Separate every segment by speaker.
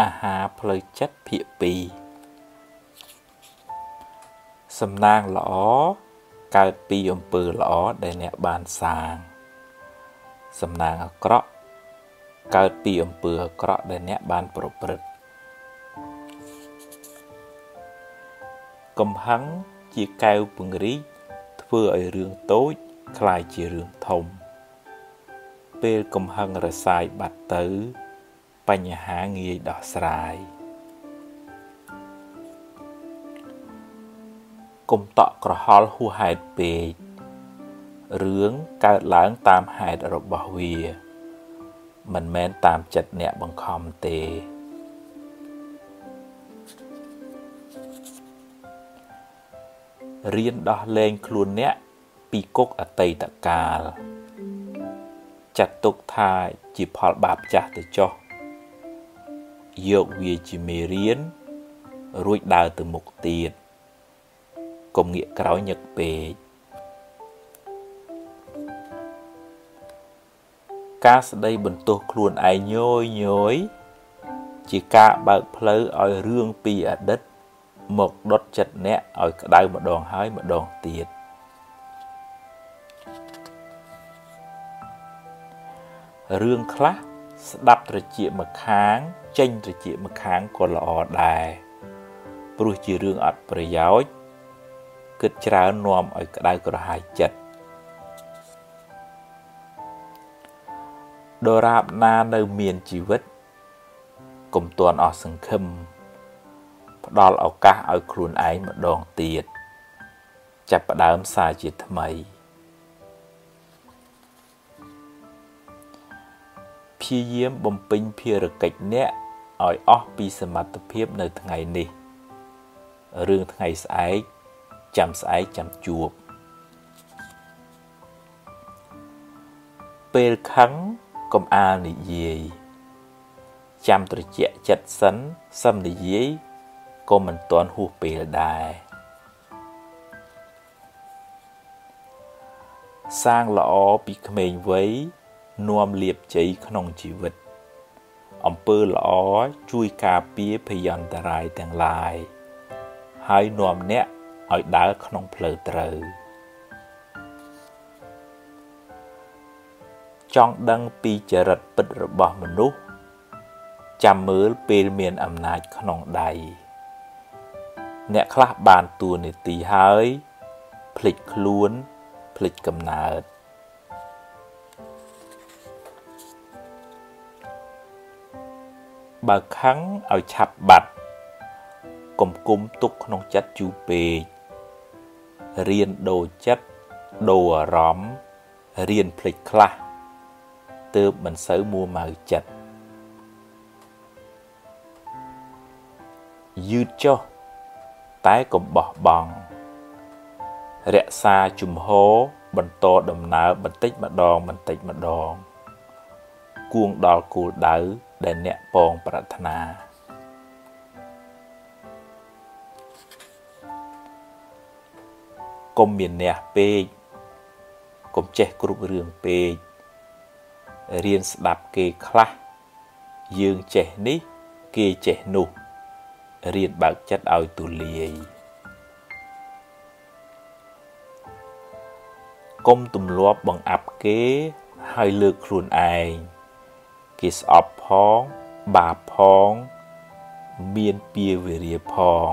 Speaker 1: អាហារផ្លូវចិត្តភាគ2សំណាងល្អកើតពីអំពើល្អដែលអ្នកបានសាង សំណាងអាក្រក់កើតពីអំពើអាក្រក់ដែលអ្នកបានប្រព្រឹត្តកំហឹងជាកែវពង្រីកធ្វើឲ្យរឿងតូច คล้ายជារឿងធំ ពេលកំហឹងរសាយបាត់ទៅបញ្ហាងាយដោះស្រាយកុំតក់ក្រហល់ហួសហេតុពេករឿងកើតឡើងតាមហេតុរបស់វា មិនមែនតាមចិត្តអ្នកបង្ខំទេរៀនដោះលែងខ្លួនអ្នក ពីគុកអតីតកាល ចាត់ទុកថាជាផលបាបចាស់ទៅចុះយកវាជាមេរៀនរួចដើរទៅមុខទៀតកុំងាកក្រោយញឹកពេកការស្ដីបន្ទោសខ្លួនឯងញយញយជាការបើកផ្លូវឲ្យរឿងពីអតីតមកដុតចិត្តអ្នកឲ្យក្តៅម្ដងហើយម្ដងទៀត រឿងខ្លះស្ដាប់ត្រចៀកម្ខាង ចេញត្រចៀកម្ខាងក៏ល្អដែរព្រោះជារឿងអត់ប្រយោជន៍គិតច្រើននាំឲ្យក្តៅក្រហាយចិត្តដរាបណានៅមានជីវិតកុំទាន់អស់សង្ឃឹមផ្ដល់ឱកាសឲ្យខ្លួនឯងម្ដងទៀត ចាប់ផ្ដើមសារជាថ្មី ព្យាយាមបំពេញភារកិច្ចអ្នកឲ្យអស់ពីសមត្ថភាពនៅថ្ងៃនេះរឿងថ្ងៃស្អែកចាំស្អែកចាំជួបពេលខឹងកុំអាលនិយាយចាំត្រជាក់ចិត្តសិនសឹមនិយាយក៏មិនទាន់ហួសពេលដែរសាងល្អពីក្មេងវ័យ នាំលៀបជ័យក្នុងជីវិតអំពើល្អជួយការពារភយន្តរាយទាំងឡាយហើយនាំអ្នកឲ្យដើរក្នុងផ្លូវត្រូវចង់ដឹងពីចរិតពិតរបស់មនុស្សចាំមើលពេលមានអំណាចក្នុងដៃអ្នកខ្លះបានតួនាទីហើយភ្លេចខ្លួនភ្លេចកំណើត បើខឹងឲ្យឆាប់បាត់កុំគុំទុកក្នុងចិត្តយូរពេករៀនដូរចិត្តដូរអារម្មណ៍រៀនភ្លេចខ្លះទើបមិនសូវមួម៉ៅចិត្តយឺតចុះតែកុំបោះបង់រក្សាជំហរបន្តដំណើរបន្តិចម្ដងបន្តិចម្ដងគួងដល់គោលដៅ ដែលអ្នកពងប្រាថ្នាកុំមានអ្នកពេកកុំចេះគ្រប់រឿងពេករៀនស្ដាប់គេខ្លះយើងចេះនេះ គេចេះនោះរៀនបើកចិត្តឲ្យទូលាយកុំទម្លាប់បង្អាប់គេ ហើយលើកខ្លួនឯងគេស្អប់ ផងបាបផង មានពៀវេរាផង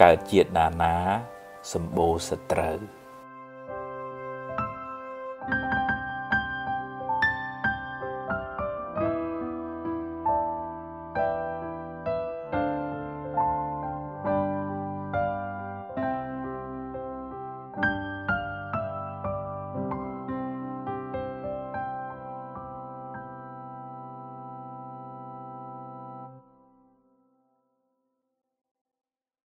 Speaker 1: កើតជាតិណានាសម្បូរសត្រូវ